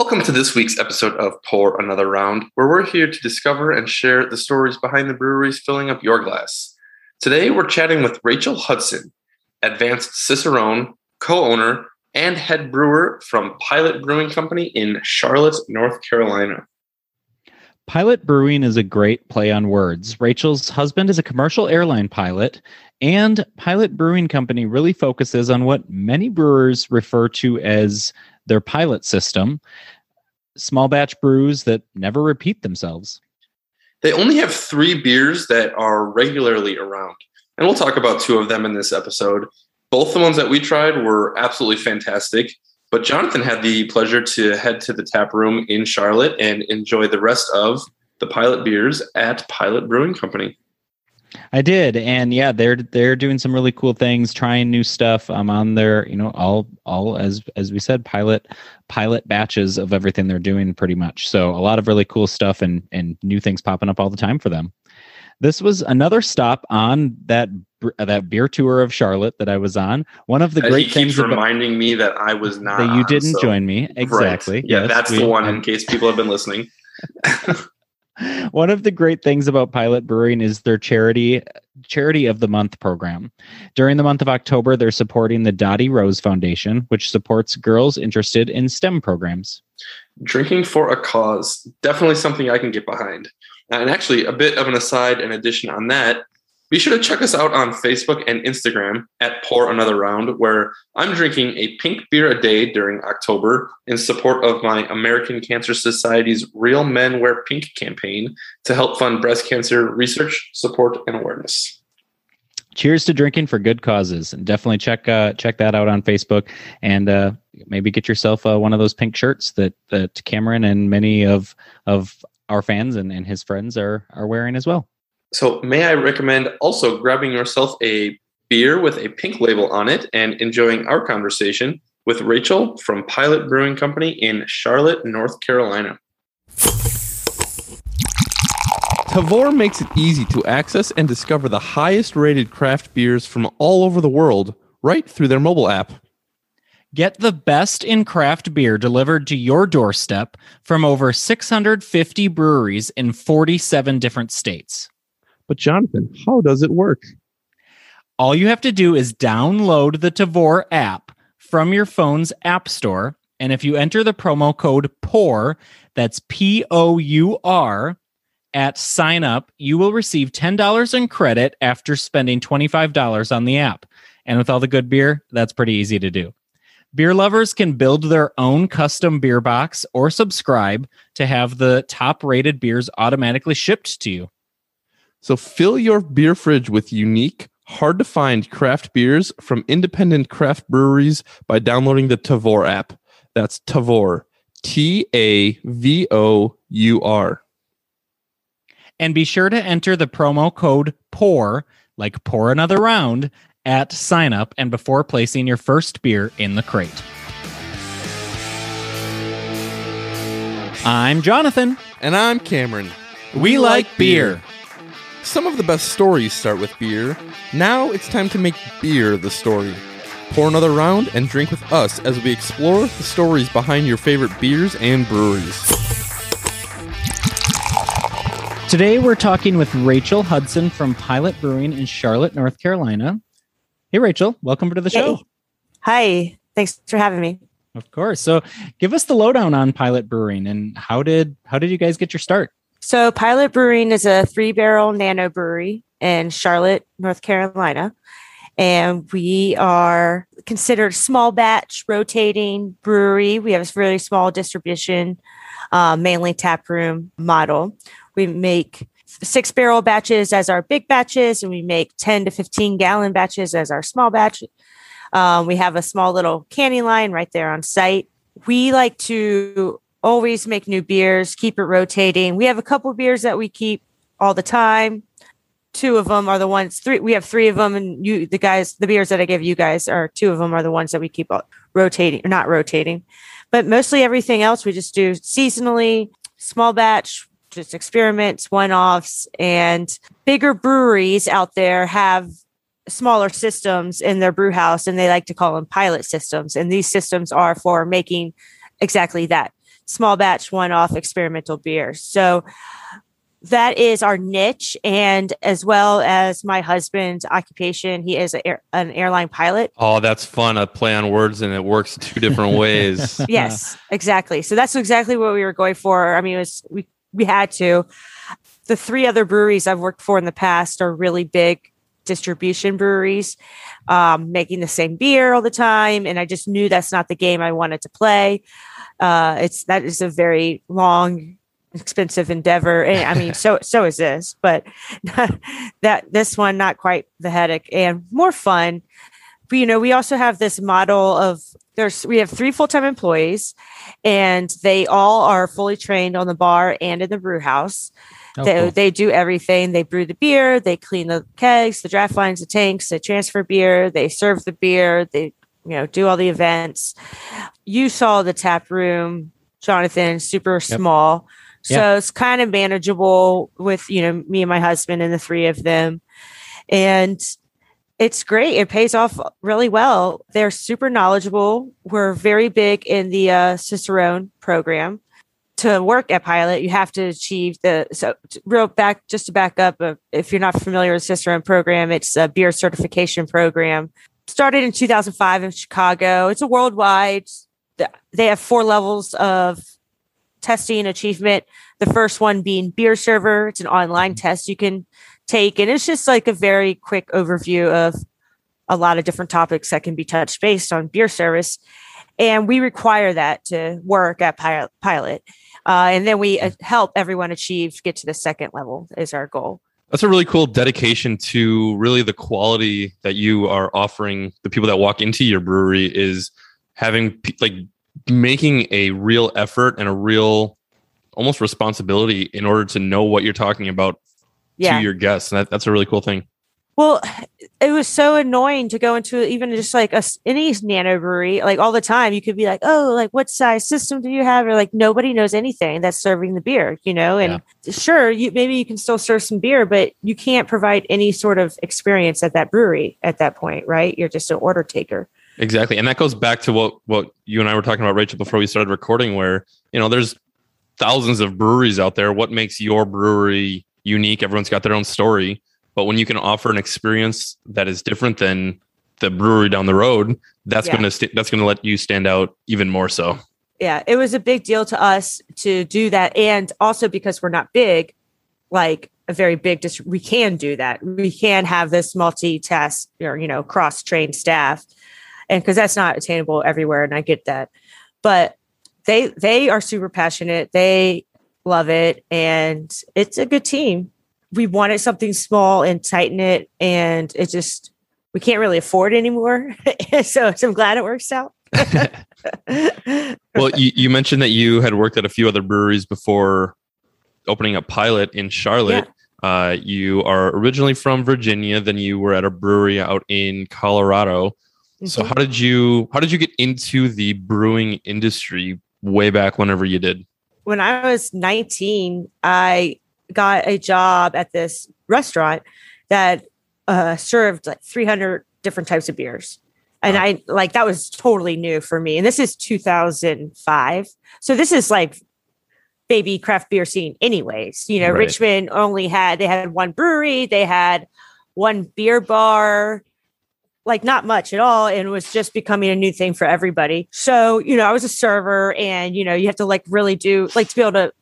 Welcome to this week's episode of Pour Another Round, where we're here to discover and share the stories behind the breweries filling up your glass. Today, we're chatting with Rachel Hudson, advanced Cicerone, co owner, and head brewer from Pilot Brewing Company in Charlotte, North Carolina. Pilot Brewing is a great play on words. Rachel's husband is a commercial airline pilot, and Pilot Brewing Company really focuses on what many brewers refer to as their pilot system small batch brews that never repeat themselves. They only have three beers that are regularly around, and we'll talk about two of them in this episode. Both the ones that we tried were absolutely fantastic. But Jonathan had the pleasure to head to the tap room in Charlotte and enjoy the rest of the pilot beers at Pilot Brewing Company. I did, and yeah, they're they're doing some really cool things, trying new stuff. I'm on their, you know, all all as as we said, pilot pilot batches of everything they're doing, pretty much. So a lot of really cool stuff and and new things popping up all the time for them. This was another stop on that that beer tour of Charlotte that I was on. One of the great things about, reminding me that I was not. that you didn't so- join me exactly. Right. Yeah, Yes, that's we- the one. um, In case people have been listening. One of the great things about Pilot Brewing is their charity charity of the month program. During the month of October, they're supporting the Dottie Rose Foundation, which supports girls interested in STEM programs. Drinking for a cause, definitely something I can get behind. And actually, a bit of an aside and addition on that, be sure to check us out on Facebook and Instagram at Pour Another Round, where I'm drinking a pink beer a day during October in support of my American Cancer Society's Real Men Wear Pink campaign to help fund breast cancer research, support, and awareness. Cheers to drinking for good causes, and definitely check uh, check that out on Facebook, and uh, maybe get yourself uh, one of those pink shirts that that Cameron and many of of our fans and, and his friends are are wearing as well. So, may I recommend also grabbing yourself a beer with a pink label on it and enjoying our conversation with Rachel from Pilot Brewing Company in Charlotte, North Carolina. Tavour makes it easy to access and discover the highest rated craft beers from all over the world right through their mobile app. Get the best in craft beer delivered to your doorstep from over 650 breweries in 47 different states. But, Jonathan, how does it work? All you have to do is download the Tavour app from your phone's app store. And if you enter the promo code POUR, that's P O U R, at sign up, you will receive $10 in credit after spending $25 on the app. And with all the good beer, that's pretty easy to do. Beer lovers can build their own custom beer box or subscribe to have the top rated beers automatically shipped to you. So, fill your beer fridge with unique, hard to find craft beers from independent craft breweries by downloading the Tavour app. That's Tavour, T A V O U R. And be sure to enter the promo code POUR, like pour another round, at sign up and before placing your first beer in the crate. I'm Jonathan. And I'm Cameron. We like beer. Some of the best stories start with beer. Now it's time to make beer the story. Pour another round and drink with us as we explore the stories behind your favorite beers and breweries. Today we're talking with Rachel Hudson from Pilot Brewing in Charlotte, North Carolina. Hey, Rachel, welcome to the show. Hey. Hi. Thanks for having me. Of course. So, give us the lowdown on Pilot Brewing and how did how did you guys get your start? So, Pilot Brewing is a three barrel nano brewery in Charlotte, North Carolina. And we are considered small batch rotating brewery. We have a really small distribution, uh, mainly tap room model. We make six barrel batches as our big batches, and we make 10 to 15 gallon batches as our small batch. Um, we have a small little canning line right there on site. We like to always make new beers, keep it rotating. We have a couple beers that we keep all the time. Two of them are the ones three. We have three of them, and you, the guys, the beers that I give you guys are two of them are the ones that we keep rotating, or not rotating, but mostly everything else we just do seasonally, small batch, just experiments, one offs, and bigger breweries out there have smaller systems in their brew house and they like to call them pilot systems and these systems are for making exactly that small batch one off experimental beers. So that is our niche and as well as my husband's occupation he is air, an airline pilot. Oh that's fun a play on words and it works two different ways. Yes exactly. So that's exactly what we were going for. I mean it was we we had to. The three other breweries i've worked for in the past are really big distribution breweries um, making the same beer all the time and i just knew that's not the game i wanted to play uh, it's that is a very long expensive endeavor. And I mean, so so is this, but that this one not quite the headache and more fun. But you know, we also have this model of there's we have three full-time employees and they all are fully trained on the bar and in the brew house. Oh, they, cool. they do everything. They brew the beer, they clean the kegs, the draft lines, the tanks, they transfer beer, they serve the beer, they you know do all the events. You saw the tap room, Jonathan, super yep. small so yeah. it's kind of manageable with, you know, me and my husband and the three of them. And it's great. It pays off really well. They're super knowledgeable. We're very big in the uh, Cicerone program. To work at Pilot, you have to achieve the so real back just to back up. Uh, if you're not familiar with Cicerone program, it's a beer certification program. Started in 2005 in Chicago. It's a worldwide. They have four levels of testing achievement. The first one being beer server. It's an online test you can take, and it's just like a very quick overview of a lot of different topics that can be touched based on beer service. And we require that to work at Pilot. Uh, and then we uh, help everyone achieve get to the second level is our goal. That's a really cool dedication to really the quality that you are offering the people that walk into your brewery is having like making a real effort and a real almost responsibility in order to know what you're talking about yeah. to your guests. And that, that's a really cool thing. Well, it was so annoying to go into even just like a, any nano brewery, like all the time. You could be like, "Oh, like what size system do you have?" Or like nobody knows anything that's serving the beer, you know. And yeah. sure, you maybe you can still serve some beer, but you can't provide any sort of experience at that brewery at that point, right? You're just an order taker. Exactly. And that goes back to what what you and I were talking about, Rachel, before we started recording, where, you know, there's thousands of breweries out there. What makes your brewery unique? Everyone's got their own story. But when you can offer an experience that is different than the brewery down the road, that's yeah. going to st- that's going to let you stand out even more so. Yeah, it was a big deal to us to do that, and also because we're not big, like a very big. Dis- we can do that. We can have this multi-task or you know cross-trained staff and because that's not attainable everywhere and i get that but they they are super passionate they love it and it's a good team we wanted something small and tighten it and it just we can't really afford anymore so, so i'm glad it works out well you, you mentioned that you had worked at a few other breweries before opening a pilot in charlotte yeah. Uh, you are originally from Virginia, then you were at a brewery out in Colorado. So how did you how did you get into the brewing industry way back whenever you did? When I was 19, I got a job at this restaurant that uh, served like 300 different types of beers. And wow. I like that was totally new for me. And this is 2005. So this is like baby craft beer scene anyways. You know, right. Richmond only had they had one brewery, they had one beer bar, like not much at all and was just becoming a new thing for everybody. So, you know, I was a server and, you know, you have to like really do like to be able to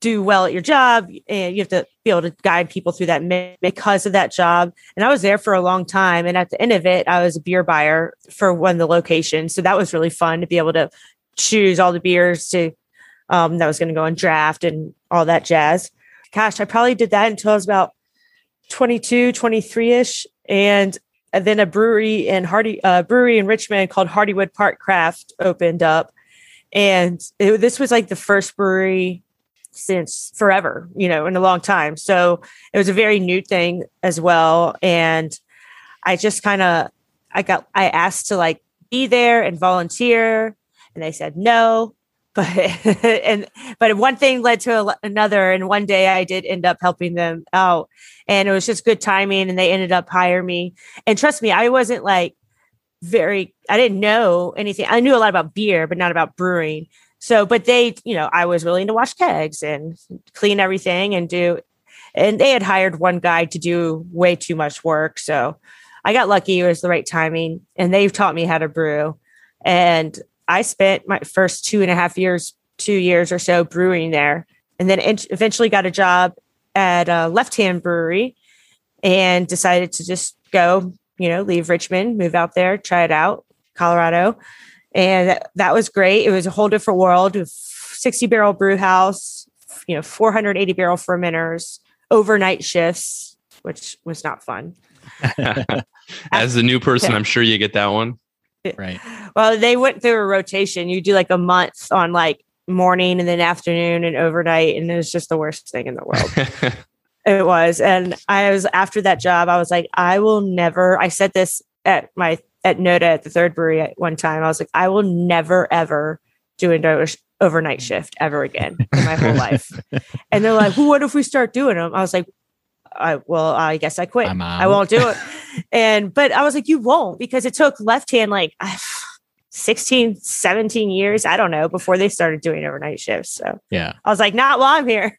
do well at your job and you have to be able to guide people through that because of that job. And I was there for a long time. And at the end of it, I was a beer buyer for one of the locations. So that was really fun to be able to choose all the beers to um, that was going to go on draft and all that jazz. Gosh, I probably did that until I was about 22, 23 ish. And and then a brewery in Hardy uh, brewery in Richmond called Hardywood Park Craft opened up, and it, this was like the first brewery since forever, you know, in a long time. So it was a very new thing as well, and I just kind of I got I asked to like be there and volunteer, and they said no. But and but one thing led to another, and one day I did end up helping them out. And it was just good timing. And they ended up hiring me. And trust me i wasn't like very i didn't know anything. I knew a lot about beer but not about brewing So, but they, you know, I was willing to wash kegs and clean everything and do, and they had hired one guy to do way too much work. So I got lucky. It was the right timing and they've taught me how to brew. And I spent my first two and a half years, two years or so brewing there. And then ent- eventually got a job at a left hand brewery and decided to just go, you know, leave Richmond, move out there, try it out, Colorado. And that, that was great. It was a whole different world 60 barrel brew house, you know, 480 barrel fermenters, overnight shifts, which was not fun. As the new person, I'm sure you get that one. Right. Well, they went through a rotation. You do like a month on like morning and then afternoon and overnight. And it was just the worst thing in the world. It was. And I was after that job, I was like, I will never, I said this at my, at Noda at the third brewery at one time. I was like, I will never, ever do an overnight shift ever again in my whole life. And they're like, well, what if we start doing them? I was like, I, well, I guess I quit. I won't do it. and, but I was like, you won't because it took left hand like 16, 17 years. I don't know before they started doing overnight shifts. So Yeah. I was like, not while I'm here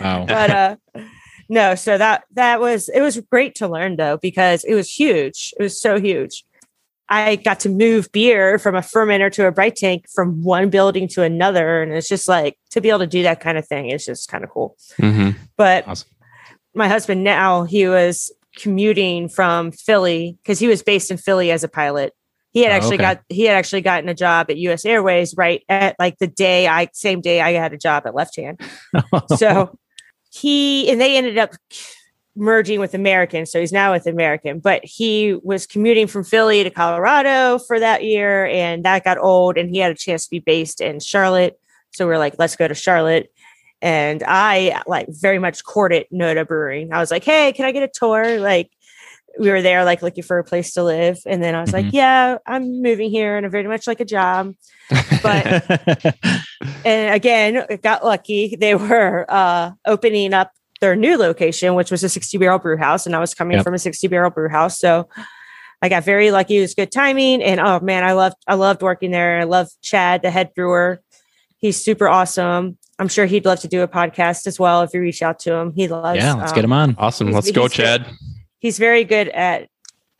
Wow. but uh no so that that was it was great to learn though because it was huge it was so huge i got to move beer from a fermenter to a bright tank from one building to another. And it's just like to be able to do that kind of thing is just kind of cool. Hmm but Awesome. my husband now he was commuting from philly because he was based in philly as a pilot. He had Oh, actually okay. got he had actually gotten a job at us airways right at like the day i same day i had a job at left hand. So he and they ended up merging with American. So he's now with American, but he was commuting from Philly to Colorado for that year and that got old and he had a chance to be based in Charlotte. So we are like, let's go to Charlotte. And I like very much courted Noda Brewing. I was like, hey, can I get a tour? Like we were there like looking for a place to live. And then I was Mhm. like, yeah, I'm moving here and I'm very much like a job. But and again, it got lucky. They were uh, opening up their new location, which was a 60 barrel brew house. And I was coming Yep. from a 60 barrel brew house. So I got very lucky. It was good timing. And oh man, I loved I loved working there. I love Chad, the head brewer. He's super awesome. I'm sure he'd love to do a podcast as well if you reach out to him. He loves yeah, let's um, get him on. Awesome. Let's go, he's good. Chad. he's very good at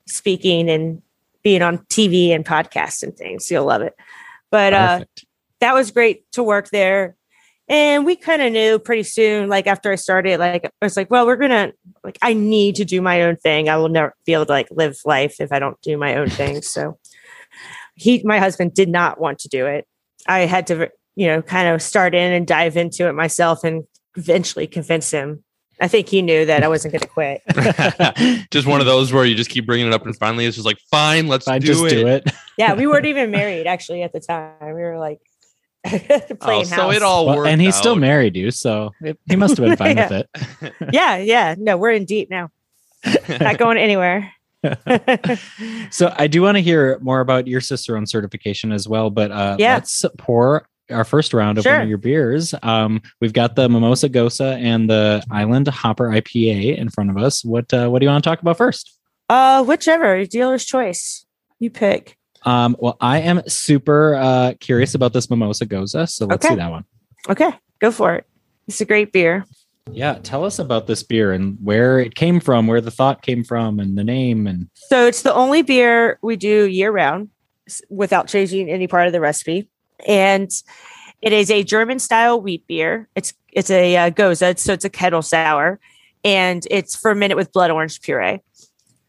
speaking and being on TV and podcasts and things. You'll love it. But uh that was great to work there. And we kind of knew pretty soon, like after I started, like I was like, well, we're gonna like I need to do my own thing. I will never be able to like live life if I don't do my own thing. So he my husband did not want to do it. I had to, you know, kind of start in and dive into it myself and eventually convince him. I think he knew that I wasn't going to quit. just one of those where you just keep bringing it up, and finally it's just like, fine, let's Fine, do, just it. do it. Yeah, we weren't even married actually at the time. We were like Oh, so house. it all Well, worked. and he still married you, so it, he must have been fine with it. yeah, yeah. No, we're in deep now. Not going anywhere. So I do want to hear more about your Cicerone certification as well, but uh, Yeah. let's pour our first round of one of your beers. Um, we've got the Mimosa Gose and the Island Hopper IPA in front of us. What uh, what do you want to talk about first? uh, whichever dealer's choice you pick. Um, well, I am super uh, curious about this Mimosa Gose, so let's Okay. do that one. Okay, go for it. It's a great beer. Yeah, tell us about this beer and where it came from, where the thought came from, and the name. And So it's the only beer we do year round without changing any part of the recipe, and it is a German style wheat beer. It's it's a uh, gose, so it's a kettle sour, and it's fermented with blood orange puree.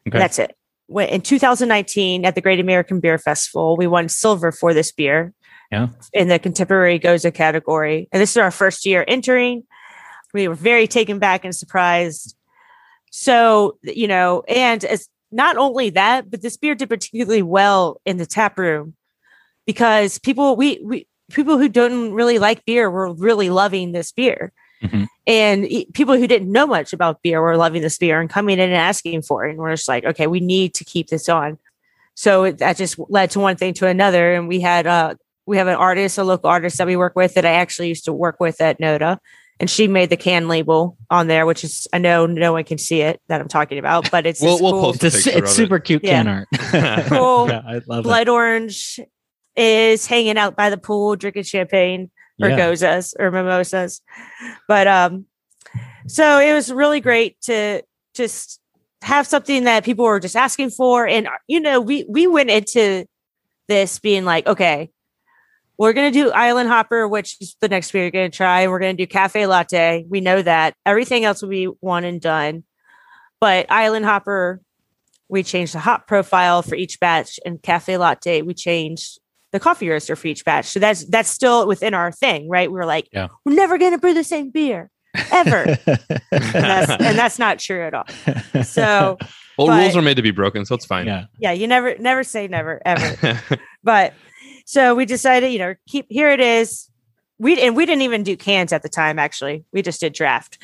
Okay. That's it. When- In 2019, at the Great American Beer Festival, we won silver for this beer. Yeah. In the contemporary gose category, and this is our first year entering. We were very taken back and surprised. So you know, and as not only that, but this beer did particularly well in the tap room because people we we people who don't really like beer were really loving this beer. Mhm. And people who didn't know much about beer were loving this beer and coming in and asking for it. And we're just like, okay, we need to keep this on. So it, that just led to one thing to another. And we had uh we have an artist, a local artist that we work with that I actually used to work with at Noda. And she made the can label on there, which is I know no one can see it that I'm talking about, but it's We'll- we'll cool post it's, picture it's of super cute Yeah. can art. Cool. yeah, I love it. blood orange is hanging out by the pool, drinking champagne or Yeah. goses or mimosas. But um, so it was really great to just have something that people were just asking for, and you know, we we went into this being like, okay, we're gonna do Island Hopper, which is the next beer you're gonna try. And we're gonna do Cafe Latte. We know that everything else will be one and done, but Island Hopper, we changed the hop profile for each batch, and Cafe Latte, we changed the coffee roaster for each batch. So that's that's still within our thing, right? We're like, Yeah. we're never gonna brew the same beer ever, and, that's, and that's not true at all. So Well, But- rules are made to be broken, so it's fine. yeah. yeah, you never never say never ever. but so we decided, you know, keep here it is. We and we didn't even do cans at the time. Actually, we just did draft.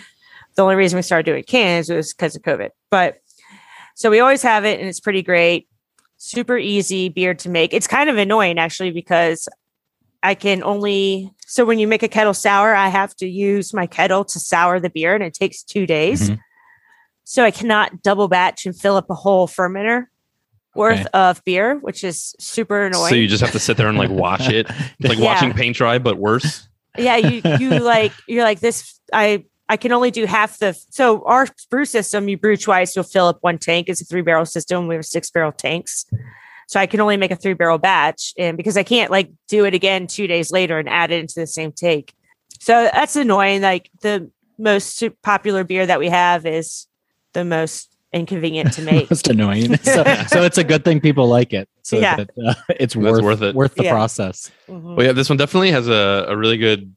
The only reason we started doing cans was because of COVID. But so we always have it, and it's pretty great. Super easy beer to make. It's kind of annoying actually because I can only so when you make a kettle sour, I have to use my kettle to sour the beer, and it takes two days. Mhm. So I cannot double batch and fill up a whole fermenter worth Okay. of beer, which is super annoying. so you just have to sit there and like watch it, It's like Yeah. watching paint dry, but worse. yeah, you you like you're like this. I I can only do half the. So our brew system, you brew twice, you'll fill up one tank. It's a three barrel system. We have six barrel tanks. So I can only make a three barrel batch, and because I can't like do it again two days later and add it into the same take, so that's annoying. Like the most popular beer that we have is the most inconvenient to make. Most annoying. So, so it's a good thing people like it. So Yeah. that, uh, it's worth, worth it. Worth the Yeah. process. Mhm. Well, yeah, this one definitely has a, a really good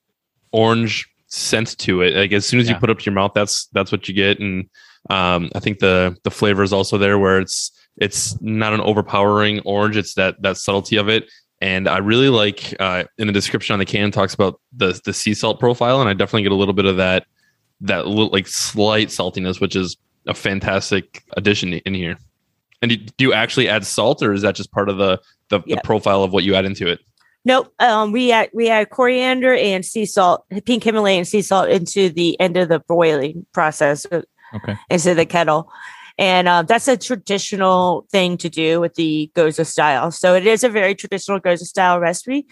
orange scent to it. Like as soon as you put it up to your mouth, that's that's what you get. And um, I think the the flavor is also there where it's it's not an overpowering orange. It's that that subtlety of it. And I really like uh, in the description on the can talks about the the sea salt profile, and I definitely get a little bit of that that little like slight saltiness, which is a fantastic addition in here. And do do you actually add salt, or is that just part of the the, Yeah. the profile of what you add into it? Nope. Um, we add we add coriander and sea salt, pink Himalayan sea salt into the end of the boiling process uh, Okay. into the kettle, and um, that's a traditional thing to do with the Gose style. So it is a very traditional Gose style recipe,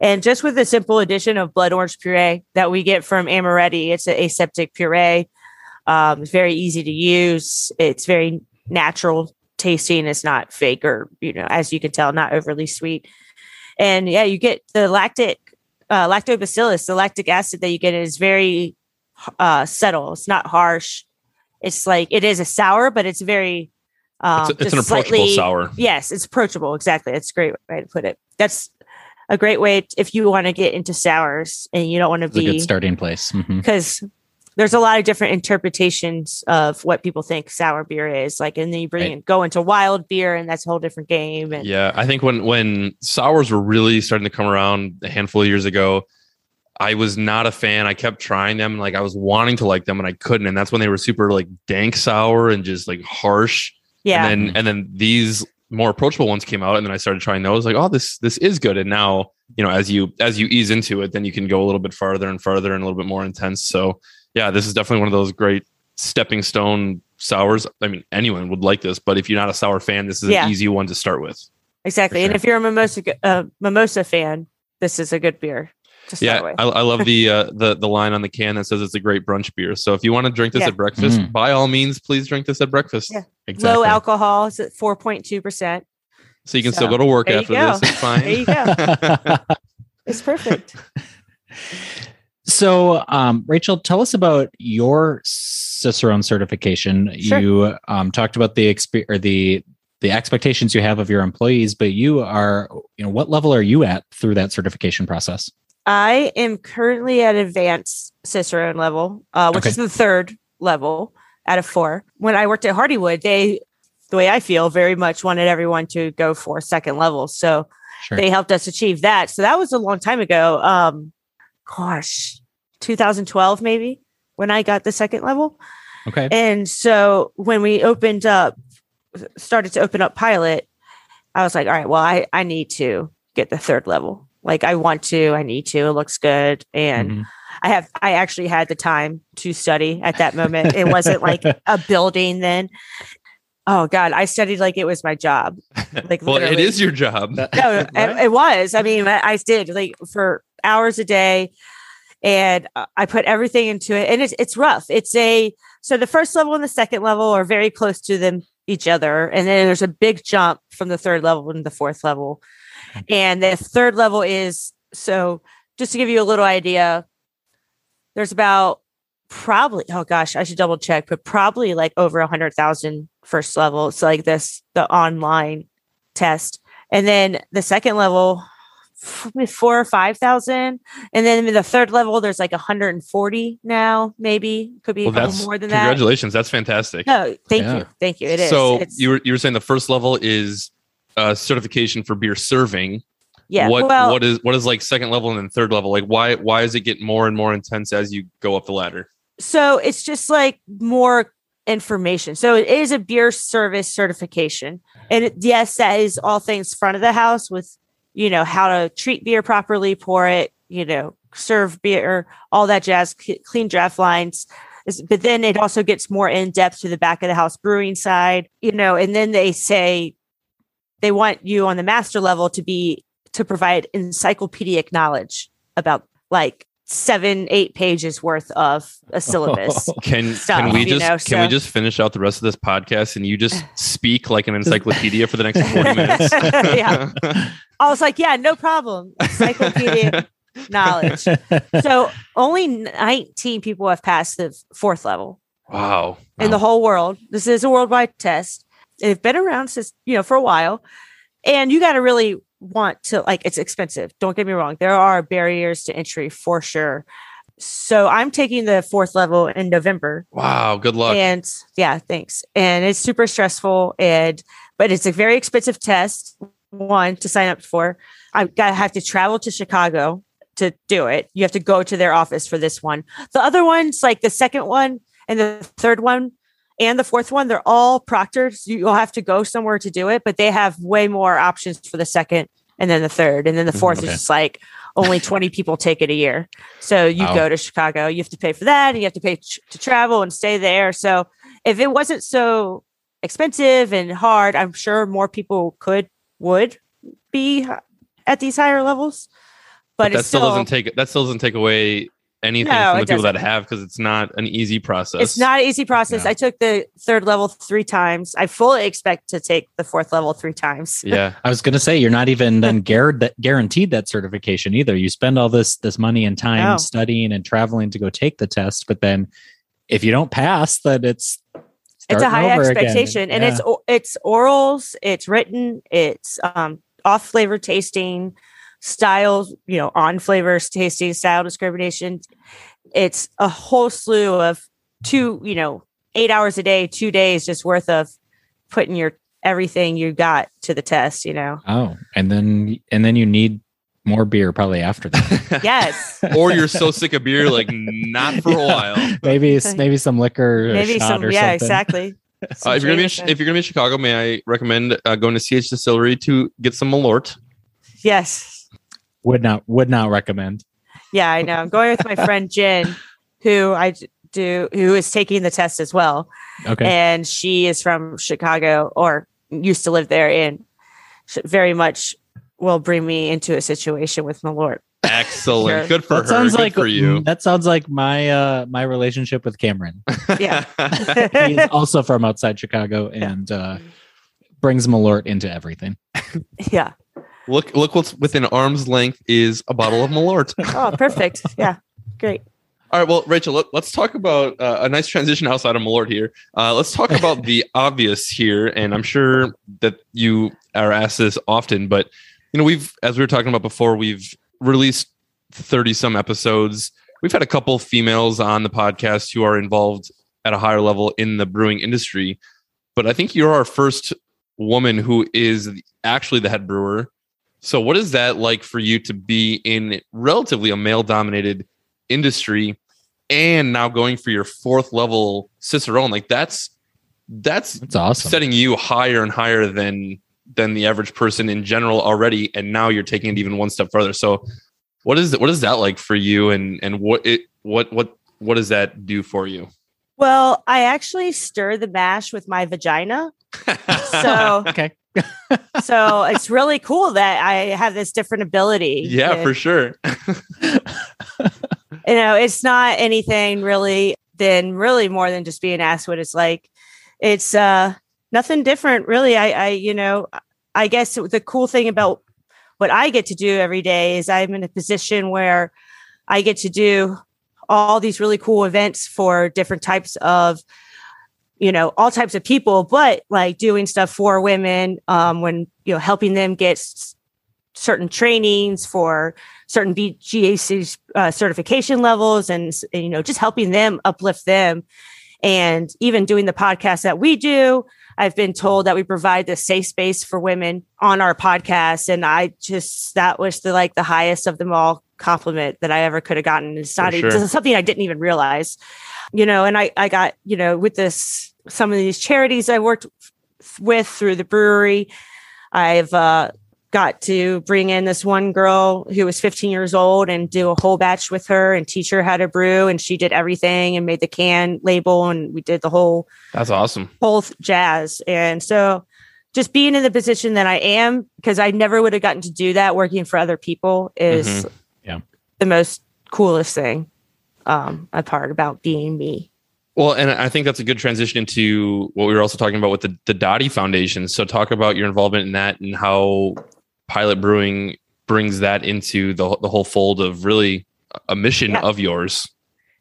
and just with the simple addition of blood orange puree that we get from Amoretti, it's an aseptic puree. Um, it's very easy to use. It's very natural tasting. It's not fake or you know, as you can tell, not overly sweet and yeah, you get the lactic uh, lactobacillus. The lactic acid that you get is very uh, subtle. It's not harsh. It's like it is a sour, but it's very. Um, It's, it's just an approachable slightly- sour. Yes, it's approachable. Exactly. That's a great way to put it. That's a great way if you want to get into sours and you don't want to It's a good be starting place. Because there's a lot of different interpretations of what people think sour beer is. Like, and then you bring Right. in, go into wild beer, and that's a whole different game. And Yeah, I think when when sours were really starting to come around a handful of years ago, I was not a fan. I kept trying them, like I was wanting to like them, and I couldn't. And that's when they were super like dank sour and just like harsh. yeah, And then and then these more approachable ones came out, and then I started trying those. Like, oh, this this is good. And now you know, as you as you ease into it, then you can go a little bit farther and farther and a little bit more intense. So yeah, this is definitely one of those great stepping stone sours. I mean, anyone would like this, but if you're not a sour fan, this is Yeah. an easy one to start with. Exactly. And if you're a mimosa uh, mimosa fan, this is a good beer. Yeah. I, I love the uh, the the line on the can that says it's a great brunch beer. So if you want to drink this Yeah. at breakfast, Mm. by all means, please drink this at breakfast. Yeah. Exactly. Low alcohol is at four point two percent. So you can still go to work after go. this. It's fine. There you go. It's perfect. So, um, Rachel, tell us about your Cicerone certification. Sure. You um, talked about the exp- or the the expectations you have of your employees, but you are, you know, what level are you at through that certification process? I am currently at advanced Cicerone level, uh, which Okay. is the third level out of four. When I worked at Hardywood, they, the way I feel, very much wanted everyone to go for second level. So Sure. they helped us achieve that. So that was a long time ago. Um, gosh, 2012 maybe when I got the second level. okay. And so when we opened up, started to open up pilot, I was like, all right, well, I, I need to get the third level. Like I want to, I need to, it looks good. And Mhm. I have, I actually had the time to study at that moment. It wasn't like a building then. Oh God, I studied like it was my job. Like well, it literally. is your job. No, it, it was. I mean, I, I did like for hours a day, and uh, I put everything into it. And it's it's rough. It's a so the first level and the second level are very close to them each other, and then there's a big jump from the third level into the fourth level, and the third level is so. Just to give you a little idea, there's about probably oh gosh i should double check but probably like over a hundred thousand first level it's like this the online test and then the second level four or five thousand and then in the third level there's like 140 now maybe could be Well, that's more than that congratulations. That's fantastic. no thank Yeah. you thank you it is so It's- you were you were saying the first level is uh, certification for beer serving. yeah What well what is what is like second level and then third level? Like why why does it get more and more intense as you go up the ladder? so it's just like more information. So it is a beer service certification. And it, yes, that is all things front of the house with, you know, how to treat beer properly, pour it, you know, serve beer, all that jazz, clean draft lines. But then it also gets more in depth to the back of the house brewing side, you know, and then they say they want you on the master level to be to provide encyclopedic knowledge about like seven, eight pages worth of a syllabus. Can Stuff, can we just know, can we just finish out the rest of this podcast and you just speak like an encyclopedia for the next 40 minutes? Yeah. I was like, yeah, no problem. Encyclopedia knowledge. So only 19 people have passed the fourth level wow. in the whole world. This is a worldwide test. They've been around since, you know, for a while. And you got to really want to, like, it's expensive. Don't get me wrong. There are barriers to entry for sure. So I'm taking the fourth level in November. Wow, good luck. And yeah, thanks. And it's super stressful and but it's a very expensive test. One to sign up for. I gotta have to travel to Chicago to do it. You have to go to their office for this one. The other ones, like the second one and the third one and the fourth one, they're all proctored. So You'll have to go somewhere to do it, but they have way more options for the second and then the third. And then the mm-hmm, 4th okay. is just like only 20 people take it a year. So you Wow. go to Chicago, you have to pay for that, and you have to pay ch- to travel and stay there. So if it wasn't so expensive and hard, I'm sure more people could would be at these higher levels. But, that it's still still, doesn't take that still doesn't take away anything No, from the people that doesn't. have because it's not an easy process. it's not an easy process. No. I took the third level three times. I fully expect to take the fourth level three times. Yeah. I was gonna say you're not even then guaranteed that guaranteed that certification either. You spend all this this money and time No. studying and traveling to go take the test, but then if you don't pass, then it's it's a high over again. expectation and Yeah. it's it's orals it's written it's um off flavor tasting styles you know on flavors tasting style discrimination it's a whole slew of two you know eight hours a day two days just worth of putting your everything you got to the test you know oh, and then and then you need more beer probably after that. yes or you're so sick of beer, like not for a while. maybe maybe some liquor, maybe shot some or yeah something. exactly Uh, if you're gonna be in, if you're gonna be in Chicago, may I recommend uh, going to CH Distillery to get some Malort? yes Would not would not recommend. Yeah, I know. I'm going with my friend Jen, who I do, who is taking the test as well. Okay. And she is from Chicago or used to live there and very much will bring me into a situation with Malort. Excellent, Sure. good for that her. sounds good like for you. That sounds like my uh my relationship with Cameron. Yeah. He's also from outside Chicago and uh brings Malort into everything. yeah. Look, look what's within arm's length is a bottle of Malort. Oh, perfect. Yeah. Great. All right, well, Rachel, let, us talk about uh, a nice transition outside of Malort here. Uh, let's talk about the obvious here, and I'm sure that you are asked this often, but you know, we've, as we were talking about before, we've released 30 some episodes. We've had a couple females on the podcast who are involved at a higher level in the brewing industry, but I think you're our first woman who is actually the head brewer. So, what is that like for you to be in relatively a male dominated industry and now going for your fourth level cicerone like that's that's That's awesome. setting you higher and higher than than the average person in general already and now you're taking it even one step further so what is what is that like for you and and what it what what what does that do for you Well, I actually stir the mash with my vagina So- okay. So it's really cool that I have this different ability. Yeah, And, for sure. you know, it's not anything really than really more than just being asked what it's like. It's uh nothing different really. I I you know, I guess the cool thing about what I get to do every day is I'm in a position where I get to do all these really cool events for different types of you know all types of people but like doing stuff for women um when you know helping them get s- certain trainings for certain BGAC uh, certification levels and, and, you know just helping them uplift them. And even doing the podcast that we do i've been told that we provide the safe space for women on our podcast and i just that was the like the highest of them all compliment that i ever could have gotten it's not sure. it's something i didn't even realize you know and i i got you know with this some of these charities i worked with through the brewery i've uh got to bring in this one girl who was 15 years old and do a whole batch with her and teach her how to brew and she did everything and made the can label and we did the whole That's awesome. whole jazz and so just being in the position that i am because i never would have gotten to do that working for other people is Mhm. The most coolest thing um a part about being me Well, and I think that's a good transition into what we were also talking about with the, the Dottie Foundation. So talk about your involvement in that and how Pilot Brewing brings that into the, the whole fold of really a mission Yeah. of yours.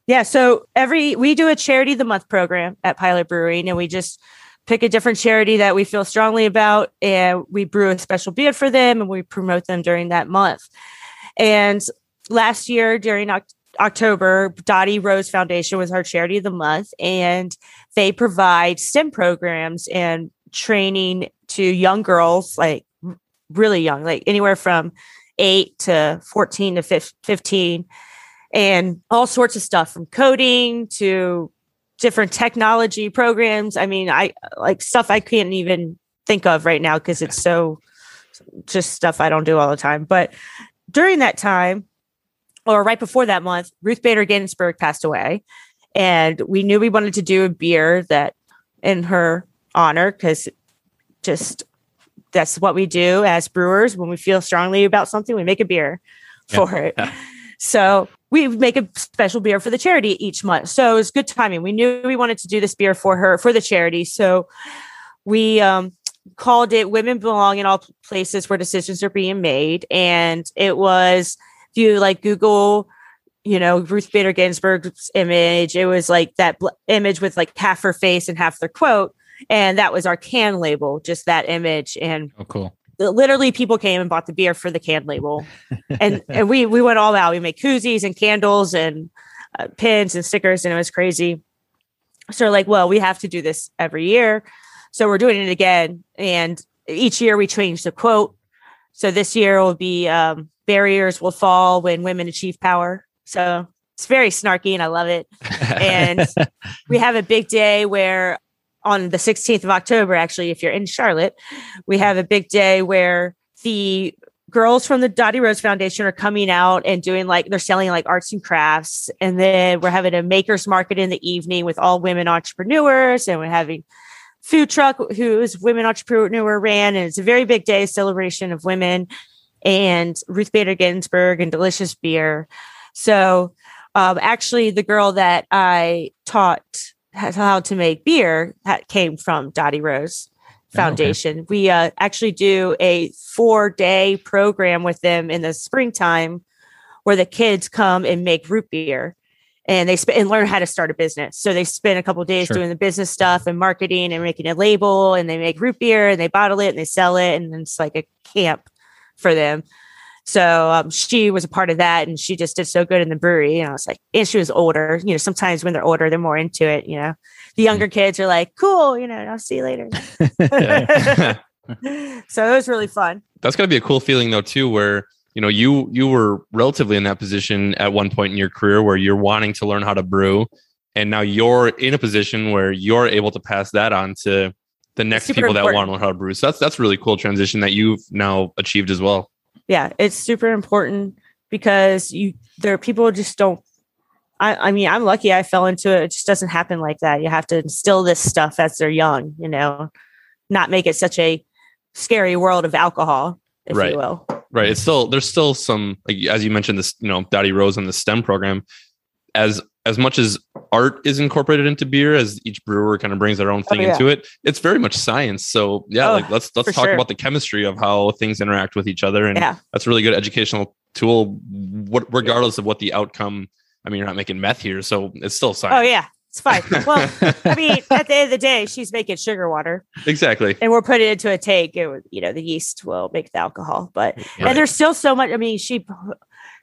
Yeah. So every we do a charity of the month program at Pilot Brewing, and we just pick a different charity that we feel strongly about, and we brew a special beer for them, and we promote them during that month. And last year during Oc- October, Dottie Rose Foundation was our charity of the month, and they provide STEM programs and training to young girls, like really young, like anywhere from eight to 14 to 15 and all sorts of stuff from coding to different technology programs. I mean, I like stuff I can't even think of right now because it's so just stuff I don't do all the time. But during that time, or right before that month, Ruth Bader Ginsburg passed away. And we knew we wanted to do a beer that in her honor, because just that's what we do as brewers. When we feel strongly about something, we make a beer Yeah. for it. So we make a special beer for the charity each month. So it was good timing. We knew we wanted to do this beer for her for the charity. So we um, called it Women Belong in All Places Where Decisions Are Being Made. And it was, if you like Google, you know, Ruth Bader Ginsburg's image, it was like that bl- image with like half her face and half their quote. And that was our can label, just that image. And Oh, cool. literally people came and bought the beer for the can label and and we we went all out we made koozies and candles and uh, pins and stickers and it was crazy so like well we have to do this every year so we're doing it again and each year we change the quote so this year will be um, barriers will fall when women achieve power. So it's very snarky and i love it. And we have a big day where on the 16th of October, actually, if you're in Charlotte, we have a big day where the girls from the Dottie Rose Foundation are coming out and doing like they're selling like arts and crafts. And then we're having a makers market in the evening with all women entrepreneurs, and we're having food truck who's women entrepreneur ran, and it's a very big day celebration of women and Ruth Bader Ginsburg and delicious beer. So um, actually, the girl that I taught how to make beer that came from Dottie Rose Oh, okay. Foundation. We uh, actually do a four day program with them in the springtime where the kids come and make root beer and they sp- and learn how to start a business. So they spend a couple of days Sure. doing the business stuff and marketing and making a label and they make root beer and they bottle it and they sell it and it's like a camp for them. So um, she was a part of that, and she just did so good in the brewery. And I was like, and she was older. You know, sometimes when they're older, they're more into it. You know, the younger kids are like, "Cool," you know, I'll see you later. so it was really fun. That's got to be a cool feeling though too, where you know you you were relatively in that position at one point in your career where you're wanting to learn how to brew, and now you're in a position where you're able to pass that on to the next people that want to learn how to brew. So that's that's really cool transition that you've now achieved as well. Yeah, it's super important because you there are people who just don't. I, I mean, I'm lucky I fell into it. It just doesn't happen like that. You have to instill this stuff as they're young, you know, not make it such a scary world of alcohol, if Right. you will. Right. It's still there's still some like as you mentioned this, you know, Dottie Rose and the STEM program. As as much as art is incorporated into beer, as each brewer kind of brings their own oh, thing Oh, yeah. into it, it's very much science. So yeah, Oh, like let's let's talk sure. about the chemistry of how things interact with each other. And Yeah. that's a really good educational tool, what regardless of what the outcome. I mean, you're not making meth here, so it's still science. Oh yeah, it's fine. Well, I mean, at the end of the day, she's making sugar water, exactly. and we're putting it into a tank. It would, you know, the yeast will make the alcohol, but Right. and there's still so much. I mean, she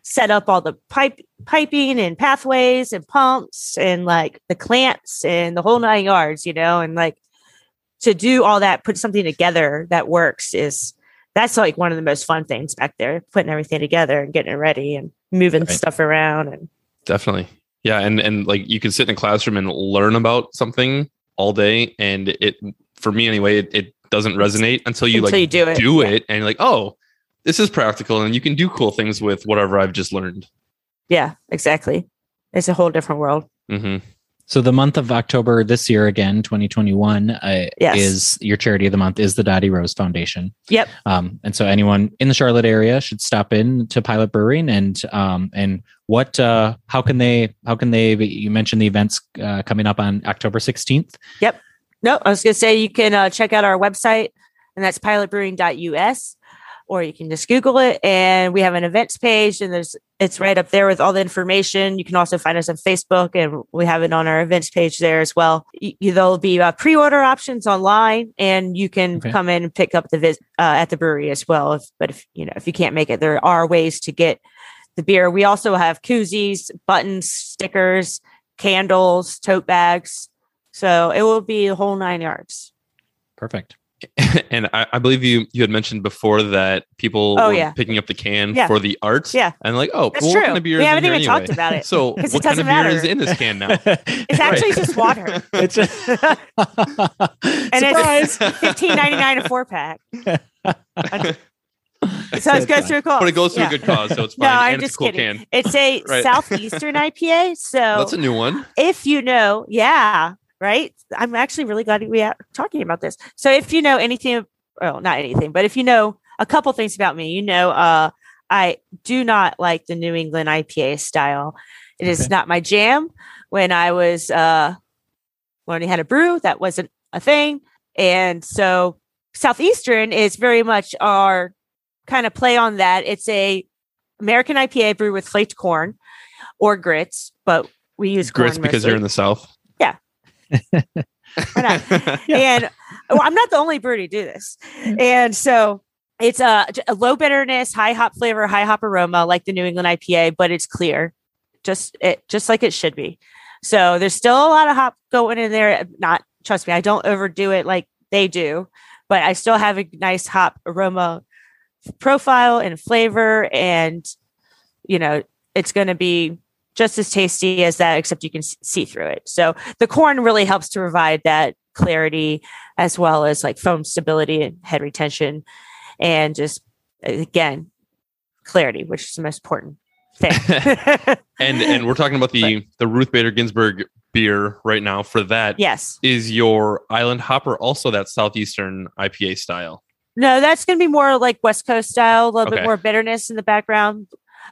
set up all the pipe piping and pathways and pumps and like the clamps and the whole nine yards, you know, and like to do all that, put something together that works is that's like one of the most fun things back there, putting everything together and getting it ready and moving Right. stuff around and Definitely. Yeah. And and like you can sit in a classroom and learn about something all day. And it for me anyway, it, it doesn't resonate until you until like you do it. do Yeah. it and you're like, oh, this is practical and you can do cool things with whatever I've just learned. Yeah, exactly. It's a whole different world. hmm So the month of October this year, again, 2021, uh, Yes. is your charity of the month is the Dottie Rose Foundation. Yep. Um, and so anyone in the Charlotte area should stop in to Pilot Brewing and um, and what uh, how can they how can they you mentioned the events uh, coming up on October 16th. Yep. No, I was going to say you can uh, check out our website, and that's pilotbrewing.us, or you can just Google it. And we have an events page, and there's it's right up there with all the information. You can also find us on Facebook, and we have it on our events page there as well. Y- there'll be uh, pre-order options online, and you can Okay. come in and pick up the vis- uh, at the brewery as well. If, but if you know if you can't make it, there are ways to get the beer. We also have koozies, buttons, stickers, candles, tote bags. So it will be a whole nine yards. Perfect. and I, I believe you you had mentioned before that people Oh, were yeah. picking up the can Yeah. for the art. Yeah. And like, oh, That's well, what true. kind of beer We haven't even anyway? talked about it. So what kind of doesn't beer is in this can now? It's actually just water. it's a And surprise. it's fifteen ninety nine a four pack. So it goes to a cause. but it goes to Yeah. a good cause, so it's fine. No. I'm and it's just a cool kidding. can. It's a Right. southeastern IPA. So That's a new one. if you know, yeah, right. I'm actually really glad we are talking about this. So if you know anything, well, not anything, but if you know a couple things about me, you know, uh, I do not like the New England IPA style. It is Okay. not my jam. When I was uh, learning how to brew, that wasn't a thing, and so Southeastern is very much our kind of play on that. It's a American IPA brewed with flaked corn or grits, but we use Grits because you're in the South. Not? and well, I'm not the only brewer to do this. Mm. And so it's a, a low bitterness, high hop flavor, high hop aroma, like the New England IPA, but it's clear, just it just like it should be. So there's still a lot of hop going in there. Not trust me, I don't overdo it like they do, but I still have a nice hop aroma profile and flavor, and you know it's going to be just as tasty as that, except you can see through it. So the corn really helps to provide that clarity as well as like foam stability and head retention and just again clarity which is the most important thing and and we're talking about the the Ruth Bader Ginsburg beer right now. For that, yes is your Island Hopper also that southeastern IPA style? no that's going to be more like west coast style a little Okay. bit more bitterness in the background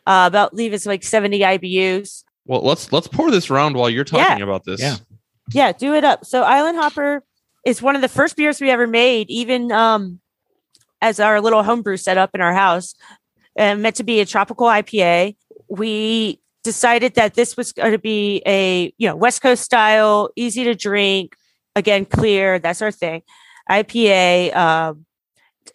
uh about leave it's like 70 ibus Well, let's let's pour this round while you're talking about this. Yeah. yeah do it up so island hopper is one of the first beers we ever made even um as our little homebrew set up in our house uh, meant to be a tropical ipa we decided that this was going to be a you know west coast style easy to drink again clear that's our thing ipa um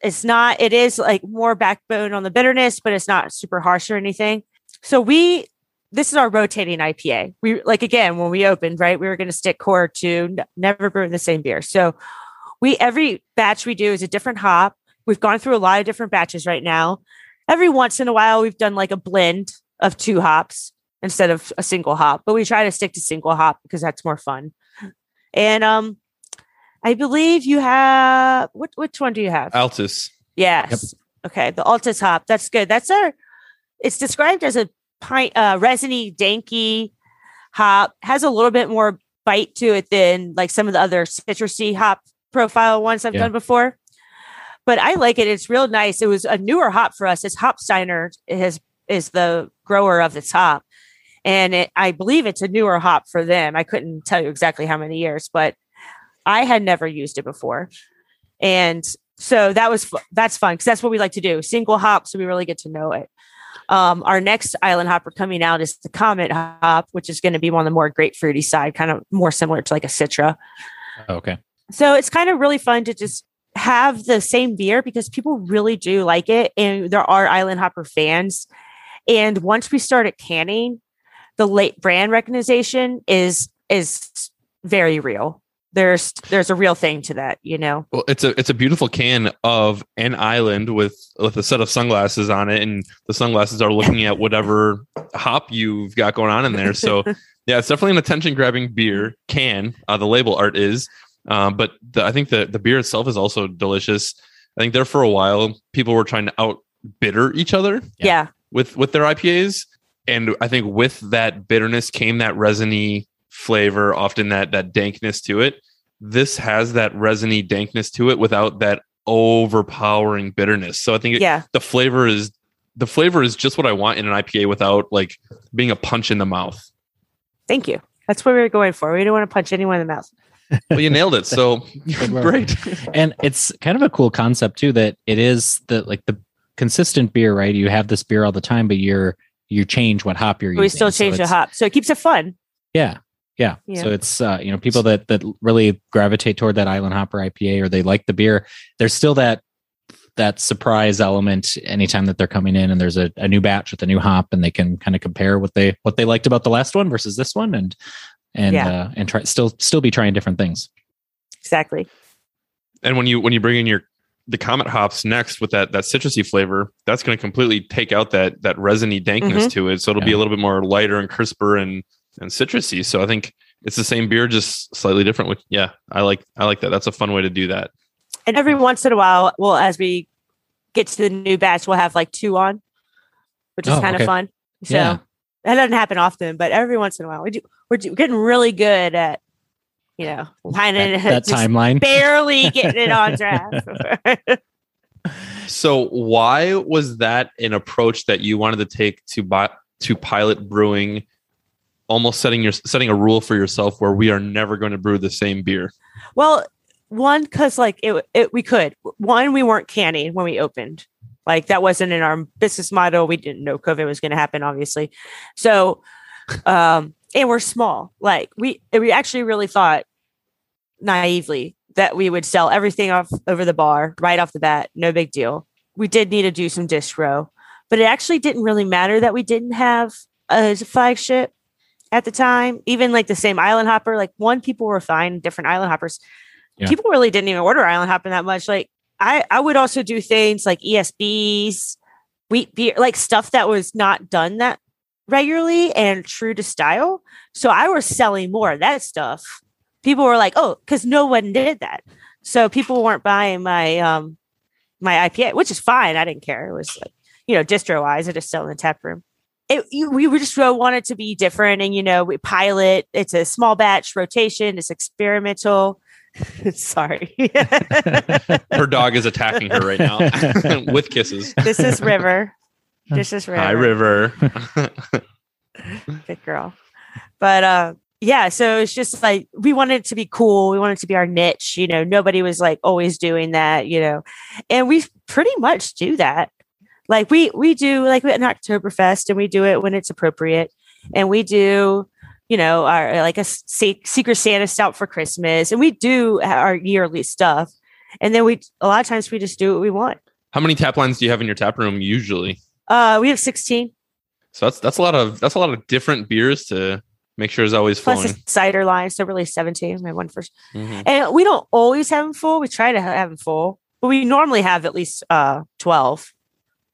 it's not it is like more backbone on the bitterness but it's not super harsh or anything so we this is our rotating IPA. We like again when we opened, right? We were going to stick core to never brewing the same beer. So we every batch we do is a different hop. We've gone through a lot of different batches right now. Every once in a while, we've done like a blend of two hops instead of a single hop, but we try to stick to single hop because that's more fun. And um, I believe you have what? Which one do you have? Altus. Yes. Okay. The Altus hop. That's good. That's our. It's described as a pint, uh, resiny, danky hop. Has a little bit more bite to it than like some of the other citrusy hop profile ones I've Yeah. done before. But I like it. It's real nice. It was a newer hop for us. It's Hopsteiner is is the grower of this hop. And it, I believe it's a newer hop for them. I couldn't tell you exactly how many years, but I had never used it before. And so that was that's fun because that's what we like to do. Single hop, so we really get to know it. Um, our next island hopper coming out is the Comet hop, which is going to be one of the more grapefruity side, kind of more similar to like a Citra. Okay. So it's kind of really fun to just have the same beer because people really do like it. And there are Island Hopper fans. And once we started canning, the late brand recognition is is very real. There's there's a real thing to that, you know. Well, it's a it's a beautiful can of an island with with a set of sunglasses on it, and the sunglasses are looking at whatever hop you've got going on in there. So yeah, it's definitely an attention grabbing beer can. Uh, the label art is, um, but the, I think the the beer itself is also delicious. I think there for a while people were trying to out bitter each other Yeah. Yeah. with with their IPAs, and I think with that bitterness came that resiny flavor, often that that dankness to it. This has that resiny dankness to it without that overpowering bitterness. So I think it, Yeah. the flavor is the flavor is just what I want in an IPA without like being a punch in the mouth. Thank you. That's what we were going for. We didn't want to punch anyone in the mouth. Well, you nailed it. So great. and it's kind of a cool concept too that it is the like the consistent beer right you have this beer all the time but you're you change what hop you're We using We still So change the hop. So it keeps it fun. yeah yeah, Yeah. so it's uh you know people that that really gravitate toward that island hopper ipa or they like the beer there's still that that surprise element anytime that they're coming in and there's a, a new batch with a new hop and they can kind of compare what they what they liked about the last one versus this one and and Yeah. uh and try still still be trying different things Exactly. And when you when you bring in your the comet hops next with that that citrusy flavor, that's going to completely take out that that resiny dankness Mm-hmm. to it. So it'll be a little bit more lighter and crisper and and citrusy. So I think it's the same beer, just slightly different. Which yeah, I like I like that. That's a fun way to do that. And every once in a while, well, as we get to the new batch, we'll have like two on, which is Oh, kind okay. of fun. So Yeah. that doesn't happen often, but every once in a while, we do. We're do- getting really good at, you know, finding that, that timeline barely getting it on draft. So why was that an approach that you wanted to take to buy to pilot brewing? Almost setting your setting a rule for yourself where we are never going to brew the same beer. well, one because like it, it, we could. One, we weren't canning when we opened. Like that wasn't in our business model. We didn't know COVID was going to happen, obviously. So, um, and we're small. Like we, we actually really thought naively that we would sell everything off over the bar right off the bat. No big deal. We did need to do some distro, but it actually didn't really matter that we didn't have a flagship at the time. Even like the same island hopper, like one people were fine, different island hoppers. Yeah. People really didn't even order island hopping that much. Like I, I would also do things like ESBs, wheat beer, like stuff that was not done that regularly and true to style. So I was selling more of that stuff. People were like, oh, because no one did that. So people weren't buying my um my IPA, which is fine. I didn't care. It was like, you know, distro wise, I just sell in the tap room. It, we just uh, wanted to be different and you know we pilot it's a small batch rotation it's experimental sorry Her dog is attacking her right now with kisses. this is river this is river Hi, River. good girl. But uh yeah, so it's just like we wanted it to be cool. We wanted it to be our niche. You know, nobody was like always doing that, you know. And we pretty much do that. Like we we do like we have an Oktoberfest and we do it when it's appropriate. And we do, you know, our like a secret Santa stout for Christmas. And we do our yearly stuff. And then we a lot of times we just do what we want. How many tap lines do you have in your tap room usually? Uh we have 16 So that's that's a lot of that's a lot of different beers to make sure is always plus flowing. a cider line. So really 17. My one first Mhm. And we don't always have them full. We try to have them full, but we normally have at least uh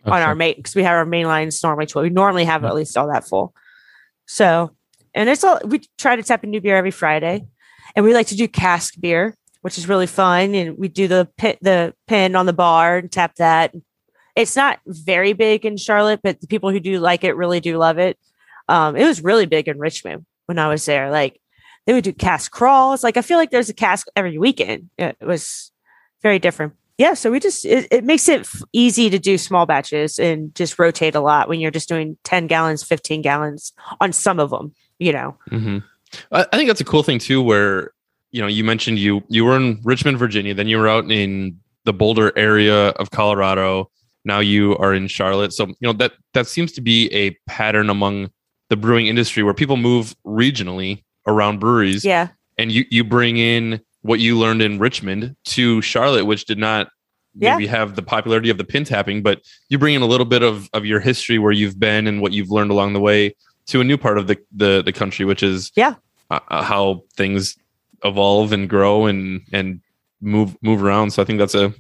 12 on our main because we have our main lines normally 12. We normally have Yeah. at least all that full. So, and it's all we try to tap a new beer every Friday, and we like to do cask beer, which is really fun. And we do the pit the pin on the bar and tap that. It's not very big in Charlotte, but the people who do like it really do love it. Um, it was really big in Richmond when I was there. Like They would do cask crawls. Like I feel like there's a cask every weekend. It was very different. Yeah, so we just it, it makes it f- easy to do small batches and just rotate a lot when you're just doing 10 gallons, 15 gallons on some of them, you know. hmm I, I think that's a cool thing too, where you know you mentioned you you were in Richmond, Virginia, then you were out in the Boulder area of Colorado. Now you are in Charlotte. So you know that that seems to be a pattern among the brewing industry where people move regionally around breweries, Yeah. and you you bring in what you learned in Richmond to Charlotte, which did not Yeah. maybe have the popularity of the pin tapping, but you bring in a little bit of of your history where you've been and what you've learned along the way to a new part of the the, the country, which is Yeah. uh, uh, how things evolve and grow and and move move around. So I think that's a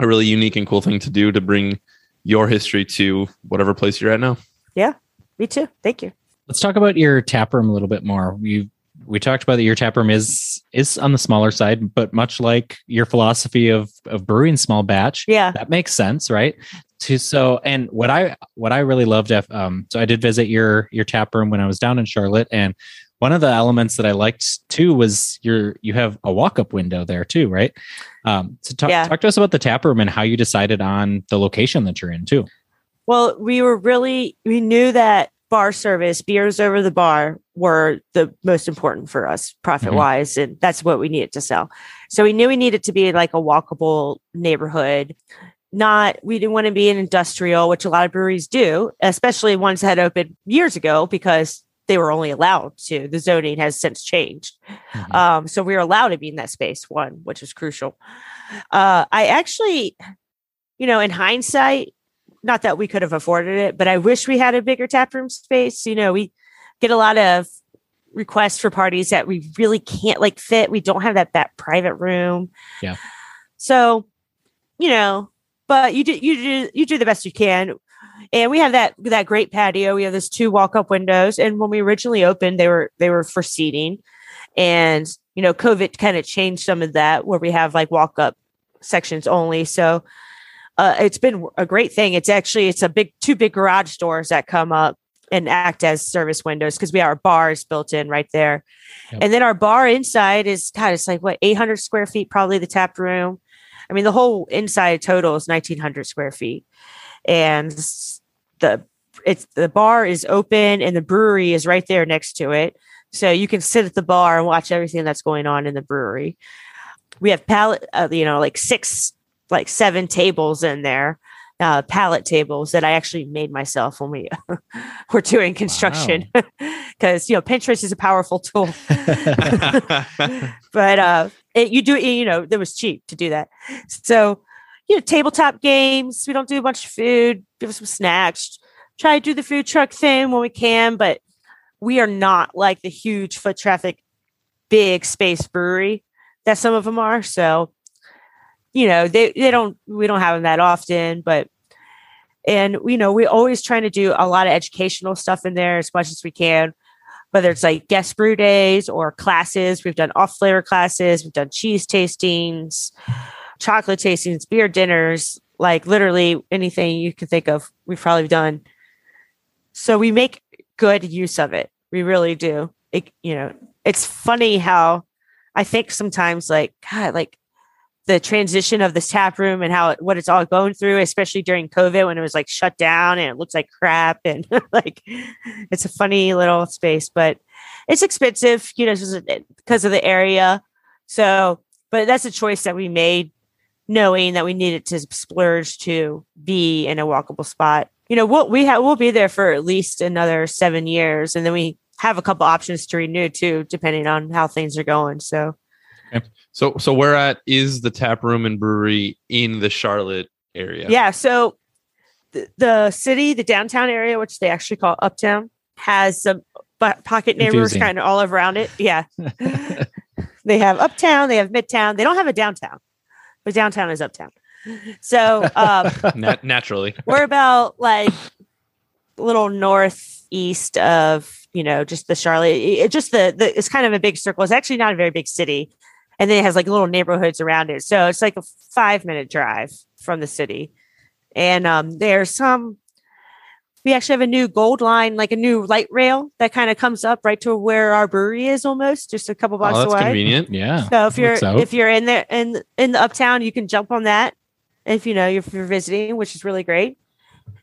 a really unique and cool thing to do to bring your history to whatever place you're at now. Yeah, me too. Thank you. Let's talk about your tap room a little bit more. You we talked about that your tap room is is on the smaller side, but much like your philosophy of of brewing small batch, Yeah. that makes sense, right? To so and what I what I really loved um so I did visit your your tap room when I was down in Charlotte and one of the elements that I liked too was your you have a walk up window there too, right? Um so talk Yeah. talk to us about the tap room and how you decided on the location that you're in too. Well, we were really we knew that bar service, beers over the bar were the most important for us profit wise and that's what we needed to sell. So we knew we needed to be like a walkable neighborhood. Not we didn't want to be an industrial, which a lot of breweries do, especially ones that opened years ago because they were only allowed to. The zoning has since changed. Mhm. Um, so we were allowed to be in that space, one, which is crucial. Uh, I actually, you know, in hindsight, not that we could have afforded it, but I wish we had a bigger tap room space. You know, we get a lot of requests for parties that we really can't like fit. We don't have that that private room. Yeah. So, you know, but you do you do you do the best you can. And we have that that great patio. We have those two walk up windows. And when we originally opened, they were they were for seating. And you know, COVID kind of changed some of that where we have like walk up sections only. So uh, it's been a great thing. It's actually it's a big two big garage doors that come up and act as service windows because we have our bars built in right there. Yep. And then our bar inside is God, it's like what 800 square feet, probably the tap room. I mean, the whole inside total is 1900 square feet, and the it's the bar is open and the brewery is right there next to it, so you can sit at the bar and watch everything that's going on in the brewery. We have pallet, uh, you know, like six, like seven tables in there, uh, pallet tables that I actually made myself when we were doing construction, because you know Pinterest is a powerful tool. But uh it, you do you know it was cheap to do that. So you know tabletop games we don't do a bunch of food give us some snacks. Try to do the food truck thing when we can but we are not like the huge foot traffic big space brewery that some of them are. So you know they they don't we don't have them that often but and you know we're always trying to do a lot of educational stuff in there as much as we can whether it's like guest brew days or classes. We've done off flavor classes, we've done cheese tastings, chocolate tastings, beer dinners, like literally anything you can think of, we've probably done. So we make good use of it. We really do. It, you know, it's funny how I think sometimes like, God, like the transition of this tap room and how what it's all going through, especially during COVID when it was like shut down and it looks like crap and like it's a funny little space, but it's expensive, you know, because eh, of the area. So, but that's a choice that we made, knowing that we needed to splurge to be in a walkable spot. You know, we'll we have we'll be there for at least another seven years, and then we have a couple options to renew too, depending on how things are going. So, so so where at is the tap room and brewery in the Charlotte area? Yeah. So the, the city, the downtown area, which they actually call Uptown, has some po- pocket neighborhoods Confusing. kind of all around it. Yeah. they have Uptown, they have Midtown. They don't have a downtown, but downtown is Uptown. So um, Nat- naturally. we're about like a little northeast of you know just the Charlotte. It, just the, the it's kind of a big circle. It's actually not a very big city, and then it has like little neighborhoods around it. So it's like a five minute drive from the city, and um, there's some we actually have a new gold line, like a new light rail that kind of comes up right to where our brewery is almost, just a couple Oh, blocks that's away. convenient. Yeah. So if you're if you're in there in in the uptown, you can jump on that if you know if you're visiting, which is really great.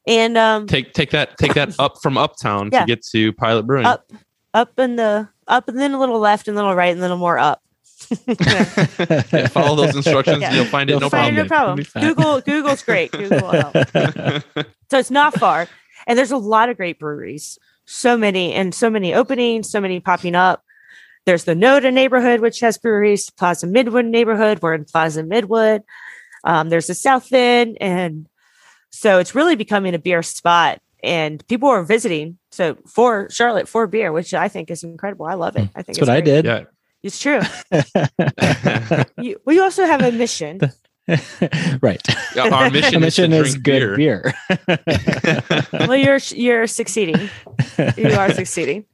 And um Take take that take that up from uptown Yeah. to get to Pilot Brewing. Up. up in the up and then a little left and a little right and a little more up. Yeah, follow those instructions. Yeah. You'll find it You'll no Find problem. It'll be problem. Google Google's great. Google will help. So it's not far. And there's a lot of great breweries. So many and so many openings, so many popping up. There's the Noda neighborhood, which has breweries, Plaza Midwood neighborhood. We're in Plaza Midwood. Um, there's the South End. And so it's really becoming a beer spot. And people are visiting. So for Charlotte, for beer, which I think is incredible. I love it. I think That's what I did. yeah. It's true. You, we also have a mission. right. Yeah, Our mission, mission is, is to good beer. beer. well, you're you're succeeding. You are succeeding.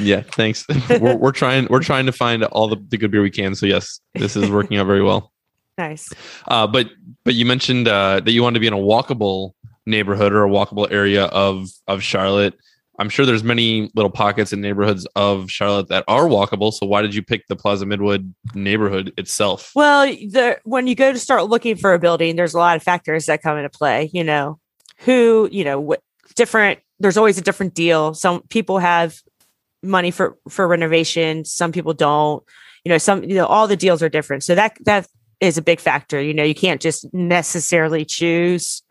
yeah, thanks. we're, we're trying we're trying to find all the, the good beer we can. So yes, this is working out very well. Nice. Uh, but but you mentioned uh, that you wanted to be in a walkable neighborhood or a walkable area of of Charlotte. I'm sure there's many little pockets and neighborhoods of Charlotte that are walkable. So why did you pick the Plaza Midwood neighborhood itself? Well, the when you go to start looking for a building, there's a lot of factors that come into play. You know, who you know what different. There's always a different deal. Some people have money for for renovation. Some people don't. You know, some you know all the deals are different. So that that is a big factor. You know, you can't just necessarily choose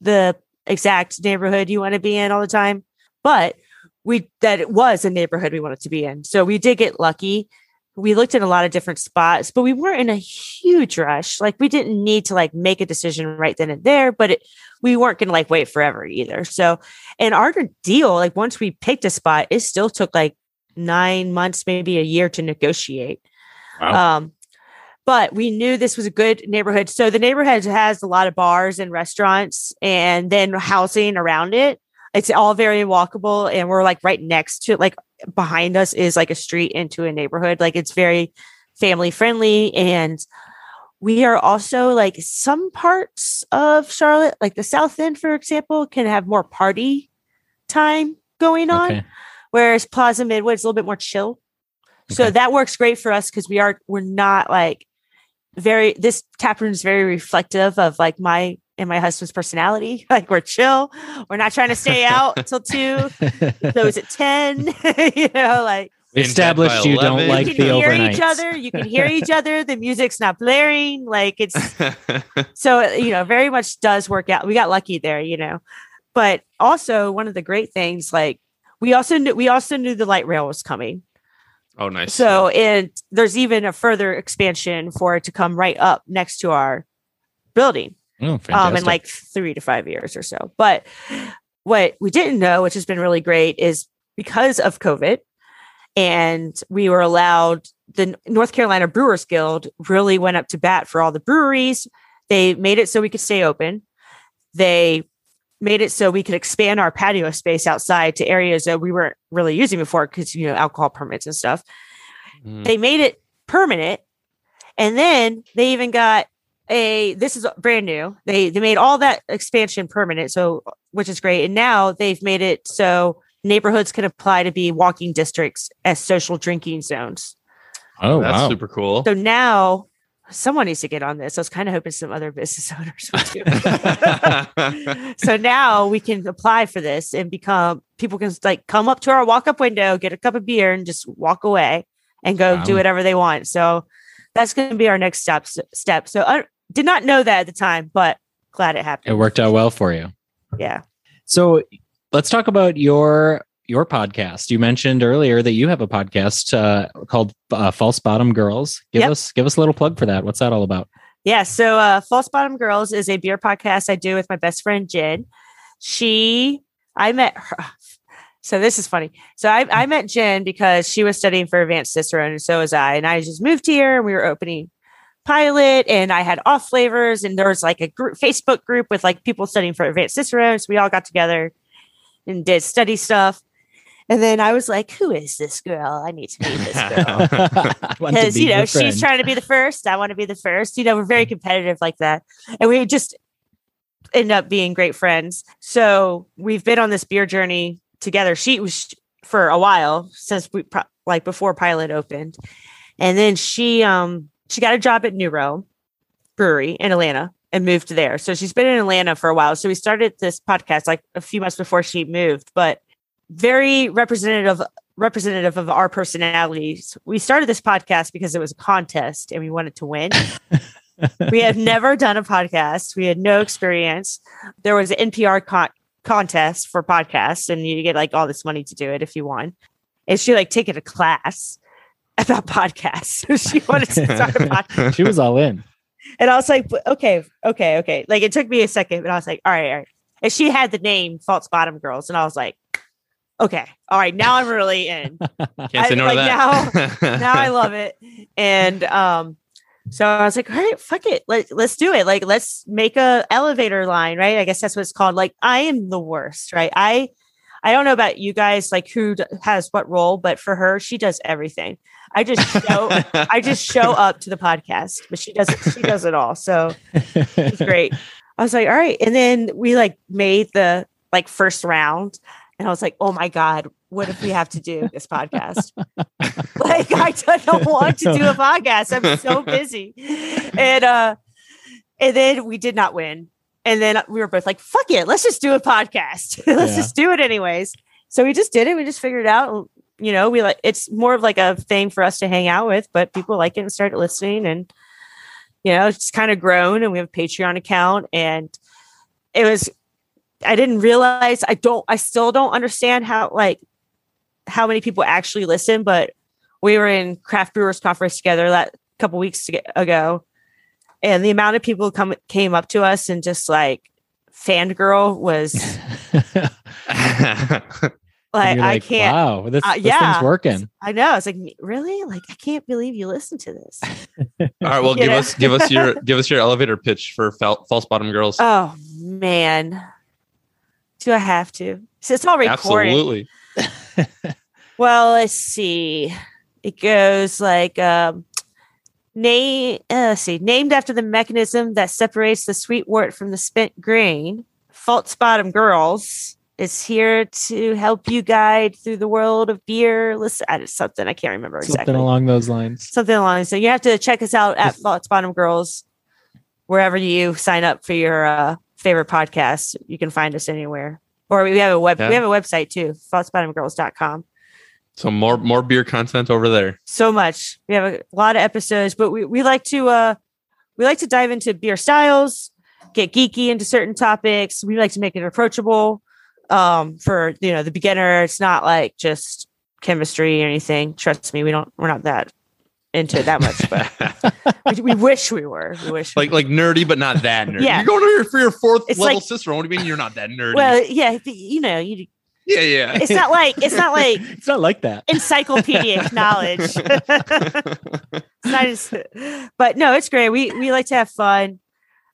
the exact neighborhood you want to be in all the time. But we that it was a neighborhood we wanted to be in. So we did get lucky we looked at a lot of different spots, but we weren't in a huge rush. Like we didn't need to like make a decision right then and there, but it, we weren't going to like wait forever either. So, and our deal, like once we picked a spot, it still took like nine months, maybe a year to negotiate. Um, but we knew this was a good neighborhood. So the neighborhood has a lot of bars and restaurants and then housing around it. It's all very walkable and we're like right next to like behind us is like a street into a neighborhood. Like it's very family friendly. And we are also like some parts of Charlotte, like the South End, for example, can have more party time going on, Okay. whereas Plaza Midwood is a little bit more chill. So Okay. that works great for us because we are we're not like very this tap room is very reflective of like my and my husband's personality. Like we're chill. We're not trying to stay out until two. Those at ten. you know, like We established by you don't like you the can hear overnights. each other. You can hear each other. The music's not blaring. Like it's so you know very much does work out we got lucky there you know but also one of the great things like we also knew we also knew the light rail was coming oh, nice. so and there's even a further expansion for it to come right up next to our building Oh, um in like three to five years or so. But what we didn't know which has been really great is because of covid and we were allowed the north carolina brewers guild really went up to bat for all the breweries. They made it so we could stay open. They made it so we could expand our patio space outside to areas that we weren't really using before because you know alcohol permits and stuff. Mm. they made it permanent and then they even got a this is brand new. They they made all that expansion permanent so which is great. And now they've made it so neighborhoods can apply to be walking districts as social drinking zones. Oh, That's wow. super cool. so now someone needs to get on this. I was kind of hoping some other business owners would do so now we can apply for this and become people can like come up to our walk up window get a cup of beer and just walk away and go do whatever they want. So that's going to be our next step step so i did not know that at the time but glad it happened It worked out well for you. yeah So let's talk about your your podcast. You mentioned earlier that you have a podcast uh, called uh, False Bottom Girls. Give Yep. us give us a little plug for that. What's that all about? Yeah. So, uh, False Bottom Girls is a beer podcast I do with my best friend Jen. She, I met her. So this is funny. So I, I met Jen because she was studying for advanced Cicerone, and so was I. And I just moved here, and we were opening pilot, and I had off flavors, and there was like a group, Facebook group with like people studying for advanced Cicerone. So we all got together and did study stuff. And then I was like, "Who is this girl? I need to meet this girl." I want to because be you know she's trying to be the first i want to be the first you know we're very competitive like that and we just end up being great friends. So we've been on this beer journey together. She was for a while since we like before Pilot opened, and then she um she got a job at New Realm Brewery in Atlanta and moved there. So she's been in Atlanta for a while. So we started this podcast like a few months before she moved, but very representative representative of our personalities. We started this podcast because it was a contest and we wanted to win. we have never done a podcast. We had no experience. There was an NPR con- contest for podcasts, and you get like all this money to do it if you won. And she like taking a class about podcasts. So she wanted to start a podcast. She was all in. And I was like, okay, okay, okay. Like it took me a second, but I was like, all right, all right. And she had the name False Bottom Girls. And I was like, okay, all right, now I'm really in. Can't say I- no like, to that. now I love it. And um, so I was like, all right, fuck it. Let, let's do it. Like, let's make a elevator line, right? I guess that's what it's called. Like, I am the worst, right? I I don't know about you guys, like who d- has what role, but for her, she does everything. I just show I just show up to the podcast, but she does she does it all. So it's great. I was like, all right. And then we like made the like first round. And I was like, oh my God, what if we have to do this podcast? like I don't want to do a podcast. I'm so busy. And uh and then we did not win. And then we were both like, fuck it, let's just do a podcast. let's Yeah. just do it anyways. So we just did it. We just figured it out. You know, we like it's more of like a thing for us to hang out with, but people like it and started listening and you know, it's kind of grown and we have a Patreon account and it was I didn't realize I don't I still don't understand how like how many people actually listen, but we were in craft brewers conference together that couple weeks ago and the amount of people come came up to us and just like fangirl was like, You're I can't Wow, this, Uh, this yeah. thing's working. I know it's like really like I can't believe you listen to this. All right, well, give know? us give us your give us your elevator pitch for fal- false bottom girls. Oh man. Do I have to? So it's all recording. Absolutely. Well, let's see. It goes like um name uh, let's see, named after the mechanism that separates the sweet wort from the spent grain. False bottom girls is here to help you guide through the world of beer. Listen, I something I can't remember exactly. Something along those lines. something along. So you have to check us out at False Bottom Girls, wherever you sign up for your uh, favorite podcast. You can find us anywhere, or we have a web. Yeah. We have a website too, falsebottomgirls.com. So more more beer content over there. So much. We have a lot of episodes, but we, we like to uh we like to dive into beer styles, get geeky into certain topics. We like to make it approachable um for you know the beginner. It's not like just chemistry or anything. Trust me, we don't we're not that into it that much, but we, we wish we were. We wish. we like like nerdy, but not that nerdy. Yeah. You're going here for your fourth It's level like- sister. What do you mean you're not that nerdy? well, yeah, you know, you. Yeah, yeah. It's not like it's not like It's not like that. encyclopedic knowledge. it's not as, but no, it's great. We we like to have fun.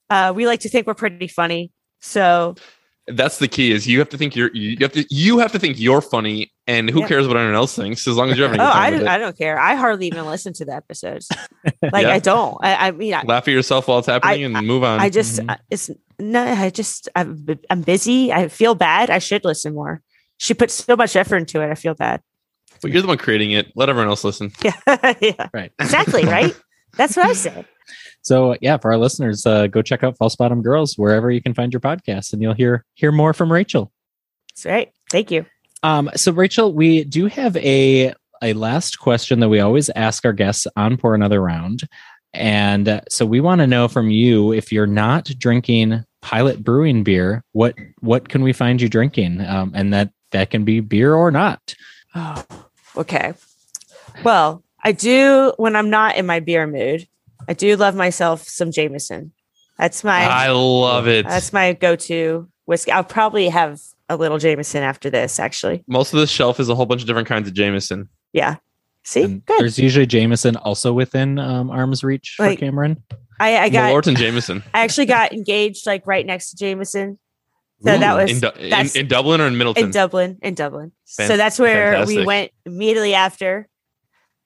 Uh, we like to think we're pretty funny. So That's the key. Is you have to think you're you have to you have to think you're funny, and who Yeah. cares what anyone else thinks as long as you're having a oh, I don't. I don't care. I hardly even listen to the episodes. Like Yeah. I don't. I, I mean, I, Laugh at yourself while it's happening and move on. I just Mhm. It's no. I just I'm, I'm busy. I feel bad. I should listen more. She puts so much effort into it. I feel bad. but you're the one creating it. Let everyone else listen. Yeah, yeah. Right. Exactly. Right. That's what I said. So yeah, for our listeners, uh, go check out False Bottom Girls wherever you can find your podcast, and you'll hear hear more from Rachel. That's right. Thank you. Um, so Rachel, we do have a a last question that we always ask our guests on Pour Another Round, and uh, so we want to know from you if you're not drinking Pilot Brewing beer, what what can we find you drinking? Um, and that that can be beer or not. Oh, okay. Well, I do when I'm not in my beer mood. I do love myself some Jameson. That's my I love it. that's my go-to whiskey. I'll probably have a little Jameson after this. Actually, Most of this shelf is a whole bunch of different kinds of Jameson. yeah. See, And good. there's usually Jameson also within um, arm's reach for Cameron. I, I got. Malort and Jameson. I actually got engaged like right next to Jameson. So that was in, Du- in, in Dublin or in Midleton? in Dublin. In Dublin. so that's where we went immediately after.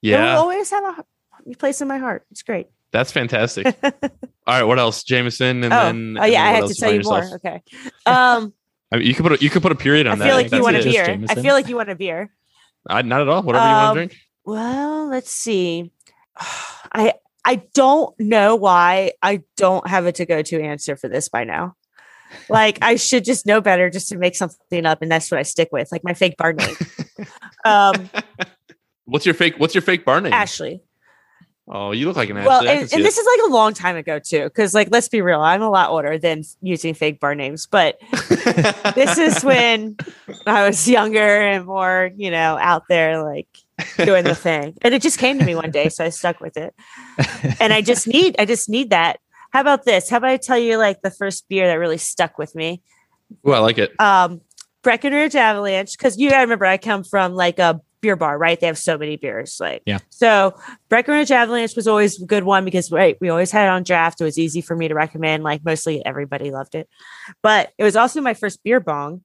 You'll yeah. always have a place in my heart. It's great. That's fantastic. All right, what else? Jameson, and oh, then. oh yeah, then I what had to tell you find more. Okay. Um, I mean, you could put a, you could put a period I on that. I feel like think you want a that's Just beer. I feel like you want a beer. I, not at all. Whatever you want Um, to drink. Well, let's see. I I don't know why I don't have a to go to answer for this by now. Like I should just know better just to make something up, and that's what I stick with. Like my fake bar name, um, What's your fake? What's your fake bar name? Ashley. Oh, you look like an Ashley. Well, and, and this is like a long time ago too, because like let's be real, I'm a lot older than using fake bar names, but this is when I was younger and more, you know, out there like doing the thing. And it just came to me one day, so I stuck with it. And I just need I just need that. How about this? How about I tell you like the first beer that really stuck with me? Ooh, I like it. Um Breckenridge Avalanche, because you gotta remember I come from like a beer bar, right? They have so many beers. Like Yeah. So Breckenridge Avalanche was always a good one because right, we always had it on draft. It was easy for me to recommend. Like mostly everybody loved it. But it was also my first beer bong,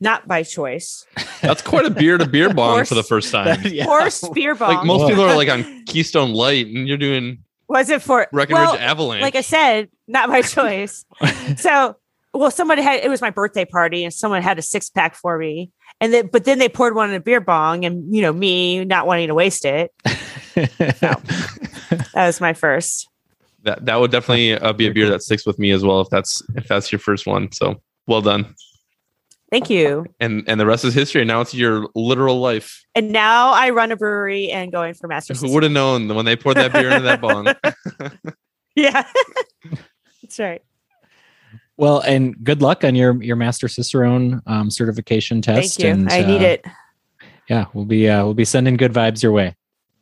not by choice. That's quite a beer to beer bong Horse- for the first time. Yeah. Horse beer bong. Like most Whoa. people are like on Keystone Light, and you're doing was it for Breckenridge well, Avalanche. like I said, not my choice. so, well, someone had it was my birthday party, and someone had a six pack for me, and then but then they poured one in a beer bong, and you know me not wanting to waste it. That was my first. that that would definitely uh, be a beer that sticks with me as well if that's if that's your first one. So well done. Thank you. And and the rest is history. Now it's your literal life. And now I run a brewery and going for master. Who would have known when they poured that beer into that bong? Yeah, that's right. well, and good luck on your your master cicerone um, certification test. Thank you. And, I need uh, it. Yeah, we'll be uh, we'll be sending good vibes your way.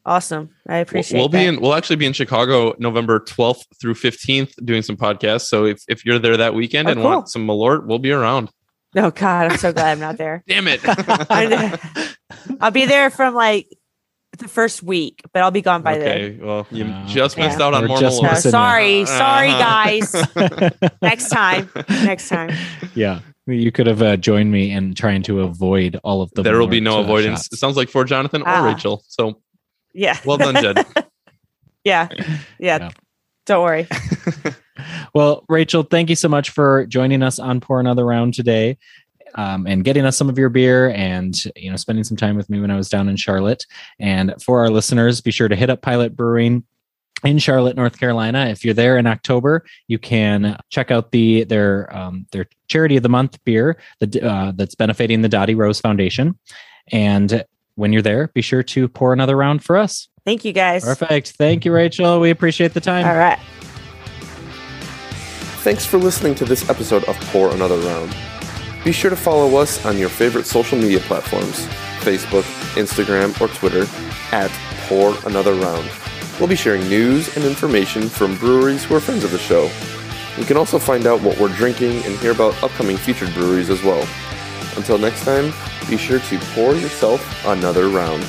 Awesome. I We'll, appreciate. we'll be in. We'll actually be in Chicago November twelfth through fifteenth doing some podcasts. So if if you're there that weekend Oh, and cool. want some Malort, we'll be around. Oh God, I'm so glad I'm not there. Damn it! I know. I'll be there from like the first week, but I'll be gone by then. okay, well you Uh, just missed Yeah. out on We're more just No, sorry, sorry, Uh-huh. guys. Next time, next time. yeah, you could have uh, joined me in trying to avoid all of the. there will be no uh, avoidance. shots. It sounds like for Jonathan or Ah. Rachel. So Yeah. well done, Jed. yeah. yeah. Yeah. Don't worry. Well, Rachel, thank you so much for joining us on Pour Another Round today. Um, and getting us some of your beer and you know spending some time with me when I was down in Charlotte. And for our listeners, be sure to hit up Pilot Brewing in Charlotte, North Carolina. If you're there in October, you can check out the their um, their charity of the month beer that uh, that's benefiting the Dottie Rose Foundation. And when you're there, be sure to pour another round for us. Thank you guys. Perfect. Thank you, Rachel. We appreciate the time. All right. Thanks for listening to this episode of Pour Another Round. Be sure to follow us on your favorite social media platforms Facebook, Instagram, or Twitter at Pour Another Round. We'll be sharing news and information from breweries who are friends of the show. You can also find out what we're drinking and hear about upcoming featured breweries as well. Until next time, be sure to pour yourself another round.